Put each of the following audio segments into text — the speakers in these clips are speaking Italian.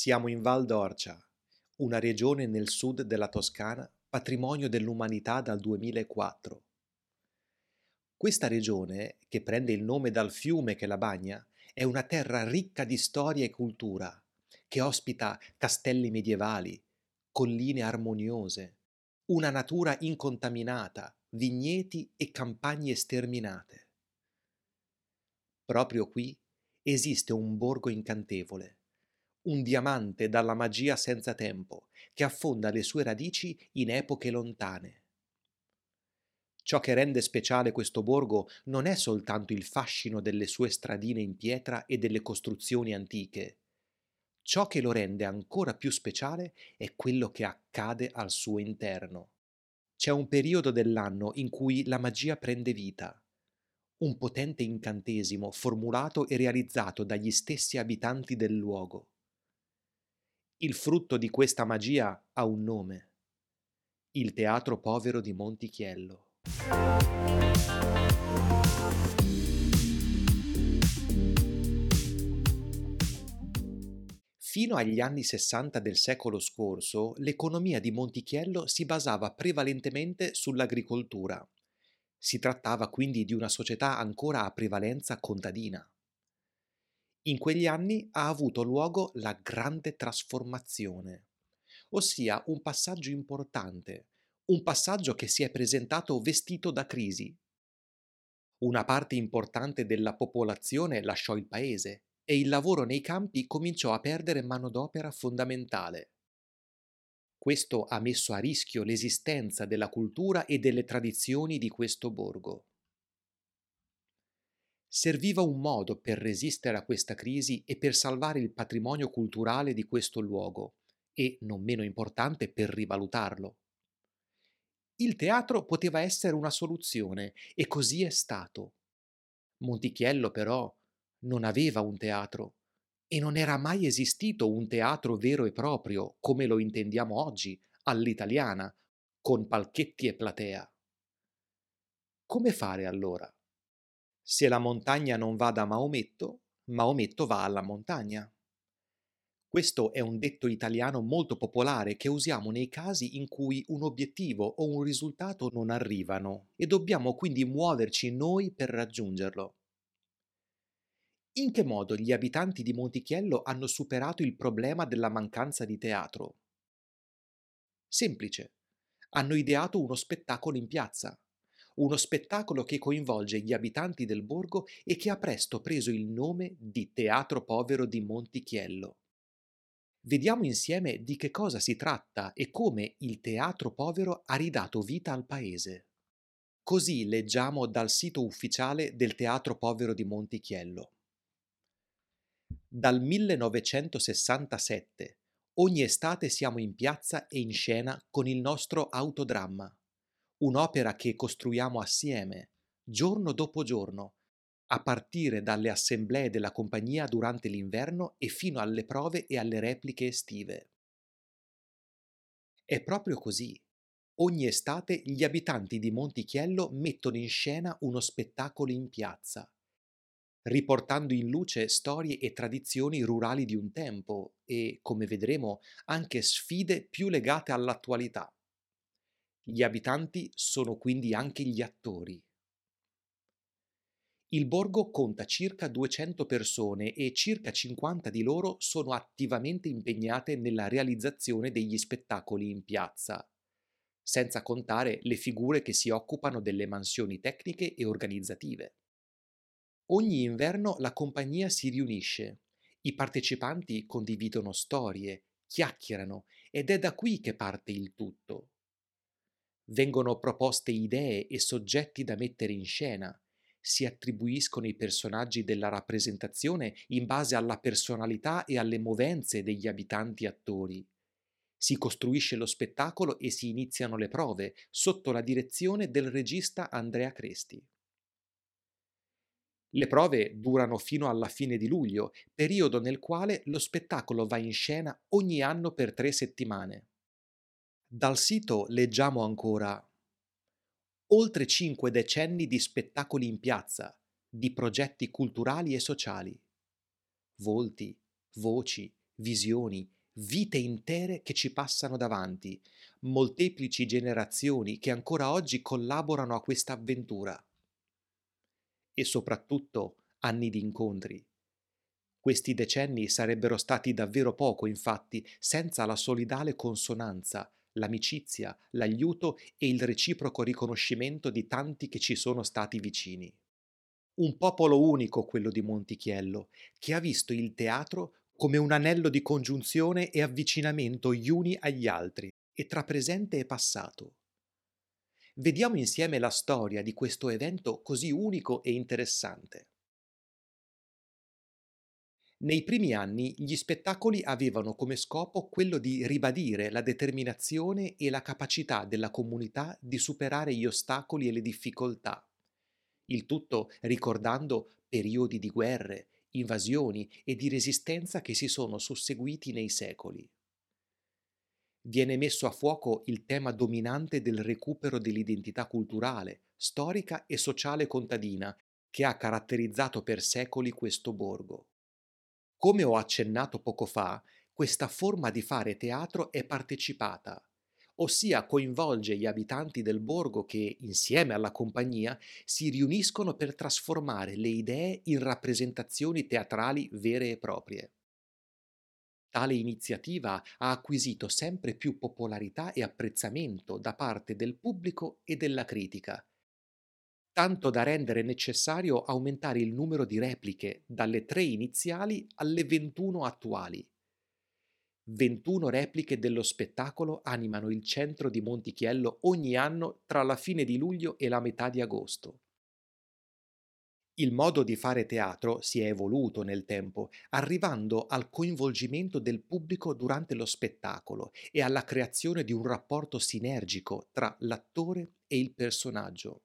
Siamo in Val d'Orcia, una regione nel sud della Toscana, patrimonio dell'umanità dal 2004. Questa regione, che prende il nome dal fiume che la bagna, è una terra ricca di storia e cultura, che ospita castelli medievali, colline armoniose, una natura incontaminata, vigneti e campagne sterminate. Proprio qui esiste un borgo incantevole, un diamante dalla magia senza tempo, che affonda le sue radici in epoche lontane. Ciò che rende speciale questo borgo non è soltanto il fascino delle sue stradine in pietra e delle costruzioni antiche. Ciò che lo rende ancora più speciale è quello che accade al suo interno. C'è un periodo dell'anno in cui la magia prende vita, un potente incantesimo formulato e realizzato dagli stessi abitanti del luogo. Il frutto di questa magia ha un nome, il Teatro Povero di Montichiello. Fino agli anni 60 del secolo scorso, l'economia di Montichiello si basava prevalentemente sull'agricoltura. Si trattava quindi di una società ancora a prevalenza contadina. In quegli anni ha avuto luogo la grande trasformazione, ossia un passaggio importante, un passaggio che si è presentato vestito da crisi. Una parte importante della popolazione lasciò il paese e il lavoro nei campi cominciò a perdere manodopera fondamentale. Questo ha messo a rischio l'esistenza della cultura e delle tradizioni di questo borgo. Serviva un modo per resistere a questa crisi e per salvare il patrimonio culturale di questo luogo e, non meno importante, per rivalutarlo. Il teatro poteva essere una soluzione e così è stato. Montichiello però non aveva un teatro e non era mai esistito un teatro vero e proprio come lo intendiamo oggi, all'italiana, con palchetti e platea. Come fare allora? Se la montagna non va da Maometto, Maometto va alla montagna. Questo è un detto italiano molto popolare che usiamo nei casi in cui un obiettivo o un risultato non arrivano e dobbiamo quindi muoverci noi per raggiungerlo. In che modo gli abitanti di Montichiello hanno superato il problema della mancanza di teatro? Semplice. Hanno ideato uno spettacolo in piazza, uno spettacolo che coinvolge gli abitanti del borgo e che ha presto preso il nome di Teatro Povero di Montichiello. Vediamo insieme di che cosa si tratta e come il Teatro Povero ha ridato vita al paese. Così leggiamo dal sito ufficiale del Teatro Povero di Montichiello. Dal 1967 ogni estate siamo in piazza e in scena con il nostro autodramma un'opera che costruiamo assieme, giorno dopo giorno, a partire dalle assemblee della compagnia durante l'inverno e fino alle prove e alle repliche estive. È proprio così. Ogni estate gli abitanti di Montichiello mettono in scena uno spettacolo in piazza, riportando in luce storie e tradizioni rurali di un tempo e, come vedremo, anche sfide più legate all'attualità. Gli abitanti sono quindi anche gli attori. Il borgo conta circa 200 persone e circa 50 di loro sono attivamente impegnate nella realizzazione degli spettacoli in piazza, senza contare le figure che si occupano delle mansioni tecniche e organizzative. Ogni inverno la compagnia si riunisce, i partecipanti condividono storie, chiacchierano ed è da qui che parte il tutto vengono proposte idee e soggetti da mettere in scena, si attribuiscono i personaggi della rappresentazione in base alla personalità e alle movenze degli abitanti attori. Si costruisce lo spettacolo e si iniziano le prove sotto la direzione del regista Andrea Cresti. Le prove durano fino alla fine di luglio, periodo nel quale lo spettacolo va in scena ogni anno per tre settimane. Dal sito leggiamo ancora oltre cinque decenni di spettacoli in piazza, di progetti culturali e sociali. Volti, voci, visioni, vite intere che ci passano davanti, molteplici generazioni che ancora oggi collaborano a questa avventura. E soprattutto anni di incontri. Questi decenni sarebbero stati davvero poco, infatti, senza la solidale consonanza, l'amicizia, l'aiuto e il reciproco riconoscimento di tanti che ci sono stati vicini. Un popolo unico quello di Montichiello, che ha visto il teatro come un anello di congiunzione e avvicinamento gli uni agli altri, e tra presente e passato. Vediamo insieme la storia di questo evento così unico e interessante. Nei primi anni gli spettacoli avevano come scopo quello di ribadire la determinazione e la capacità della comunità di superare gli ostacoli e le difficoltà, il tutto ricordando periodi di guerre, invasioni e di resistenza che si sono susseguiti nei secoli. Viene messo a fuoco il tema dominante del recupero dell'identità culturale, storica e sociale contadina che ha caratterizzato per secoli questo borgo. Come ho accennato poco fa, questa forma di fare teatro è partecipata, ossia coinvolge gli abitanti del borgo che, insieme alla compagnia, si riuniscono per trasformare le idee in rappresentazioni teatrali vere e proprie. Tale iniziativa ha acquisito sempre più popolarità e apprezzamento da parte del pubblico e della critica, tanto da rendere necessario aumentare il numero di repliche dalle tre iniziali alle 21 attuali. 21 repliche dello spettacolo animano il centro di Montichiello ogni anno tra la fine di luglio e la metà di agosto. Il modo di fare teatro si è evoluto nel tempo, arrivando al coinvolgimento del pubblico durante lo spettacolo e alla creazione di un rapporto sinergico tra l'attore e il personaggio.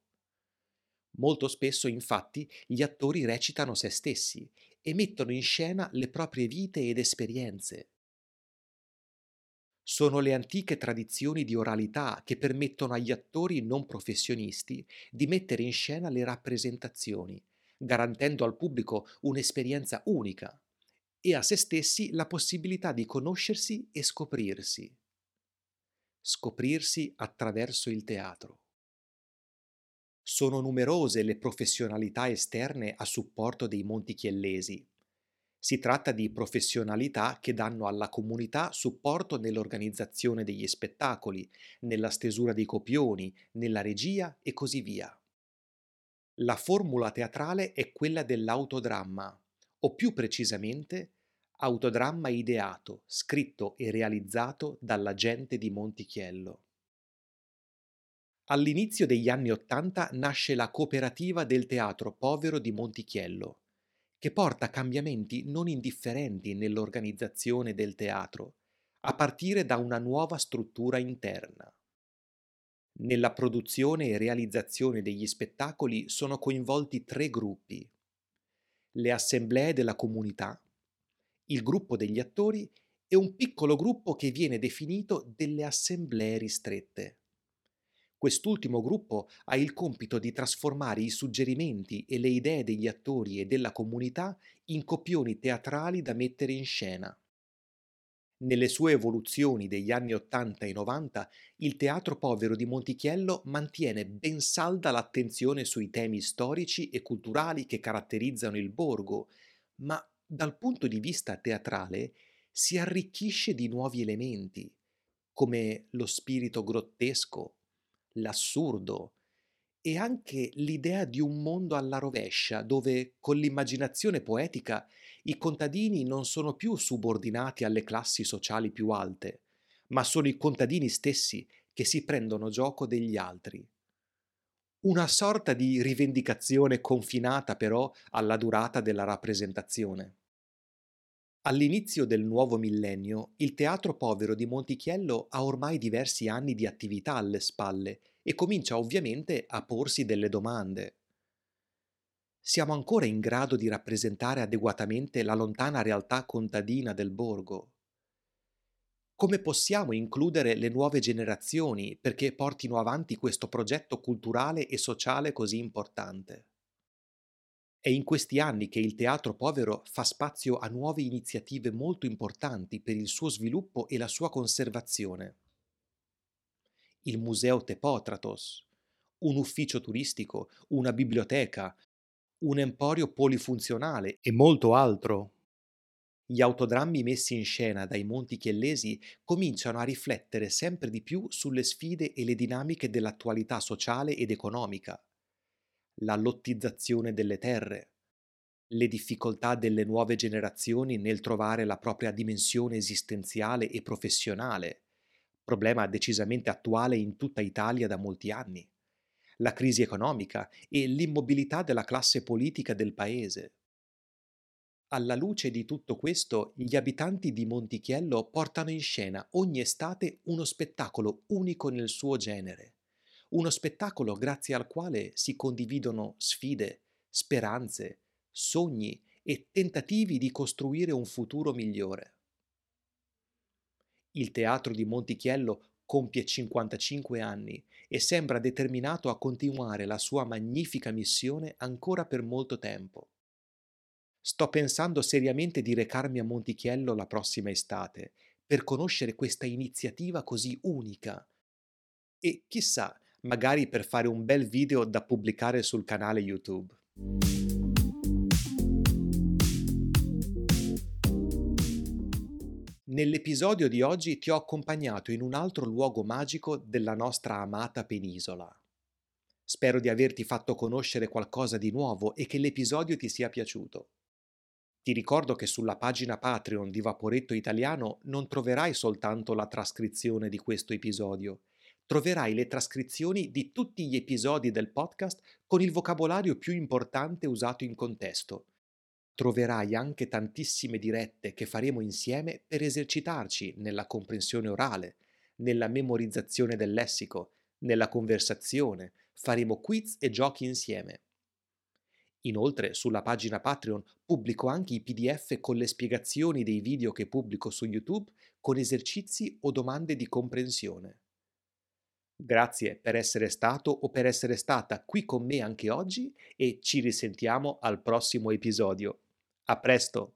Molto spesso, infatti, gli attori recitano se stessi e mettono in scena le proprie vite ed esperienze. Sono le antiche tradizioni di oralità che permettono agli attori non professionisti di mettere in scena le rappresentazioni, garantendo al pubblico un'esperienza unica e a se stessi la possibilità di conoscersi e scoprirsi. Scoprirsi attraverso il teatro. Sono numerose le professionalità esterne a supporto dei Monti Chiellesi. Si tratta di professionalità che danno alla comunità supporto nell'organizzazione degli spettacoli, nella stesura dei copioni, nella regia e così via. La formula teatrale è quella dell'autodramma, o più precisamente autodramma ideato, scritto e realizzato dalla gente di Montichiello. All'inizio degli anni Ottanta nasce la cooperativa del teatro povero di Montichiello, che porta cambiamenti non indifferenti nell'organizzazione del teatro, a partire da una nuova struttura interna. Nella produzione e realizzazione degli spettacoli sono coinvolti tre gruppi. Le assemblee della comunità, il gruppo degli attori e un piccolo gruppo che viene definito delle assemblee ristrette. Quest'ultimo gruppo ha il compito di trasformare i suggerimenti e le idee degli attori e della comunità in copioni teatrali da mettere in scena. Nelle sue evoluzioni degli anni 80 e 90, il teatro povero di Montichiello mantiene ben salda l'attenzione sui temi storici e culturali che caratterizzano il borgo, ma dal punto di vista teatrale si arricchisce di nuovi elementi, come lo spirito grottesco, l'assurdo e anche l'idea di un mondo alla rovescia, dove con l'immaginazione poetica i contadini non sono più subordinati alle classi sociali più alte, ma sono i contadini stessi che si prendono gioco degli altri. Una sorta di rivendicazione confinata però alla durata della rappresentazione. All'inizio del nuovo millennio, il Teatro Povero di Montichiello ha ormai diversi anni di attività alle spalle e comincia ovviamente a porsi delle domande. Siamo ancora in grado di rappresentare adeguatamente la lontana realtà contadina del borgo? Come possiamo includere le nuove generazioni perché portino avanti questo progetto culturale e sociale così importante? È in questi anni che il teatro povero fa spazio a nuove iniziative molto importanti per il suo sviluppo e la sua conservazione. Il Museo Tepotratos, un ufficio turistico, una biblioteca, un emporio polifunzionale e molto altro. Gli autodrammi messi in scena dai Monti Chiellesi cominciano a riflettere sempre di più sulle sfide e le dinamiche dell'attualità sociale ed economica la lottizzazione delle terre, le difficoltà delle nuove generazioni nel trovare la propria dimensione esistenziale e professionale, problema decisamente attuale in tutta Italia da molti anni, la crisi economica e l'immobilità della classe politica del paese. Alla luce di tutto questo, gli abitanti di Montichiello portano in scena ogni estate uno spettacolo unico nel suo genere uno spettacolo grazie al quale si condividono sfide, speranze, sogni e tentativi di costruire un futuro migliore. Il teatro di Montichiello compie 55 anni e sembra determinato a continuare la sua magnifica missione ancora per molto tempo. Sto pensando seriamente di recarmi a Montichiello la prossima estate per conoscere questa iniziativa così unica e chissà magari per fare un bel video da pubblicare sul canale YouTube. Nell'episodio di oggi ti ho accompagnato in un altro luogo magico della nostra amata penisola. Spero di averti fatto conoscere qualcosa di nuovo e che l'episodio ti sia piaciuto. Ti ricordo che sulla pagina Patreon di Vaporetto Italiano non troverai soltanto la trascrizione di questo episodio, troverai le trascrizioni di tutti gli episodi del podcast con il vocabolario più importante usato in contesto. Troverai anche tantissime dirette che faremo insieme per esercitarci nella comprensione orale, nella memorizzazione del lessico, nella conversazione, faremo quiz e giochi insieme. Inoltre sulla pagina Patreon pubblico anche i PDF con le spiegazioni dei video che pubblico su YouTube con esercizi o domande di comprensione. Grazie per essere stato o per essere stata qui con me anche oggi e ci risentiamo al prossimo episodio. A presto!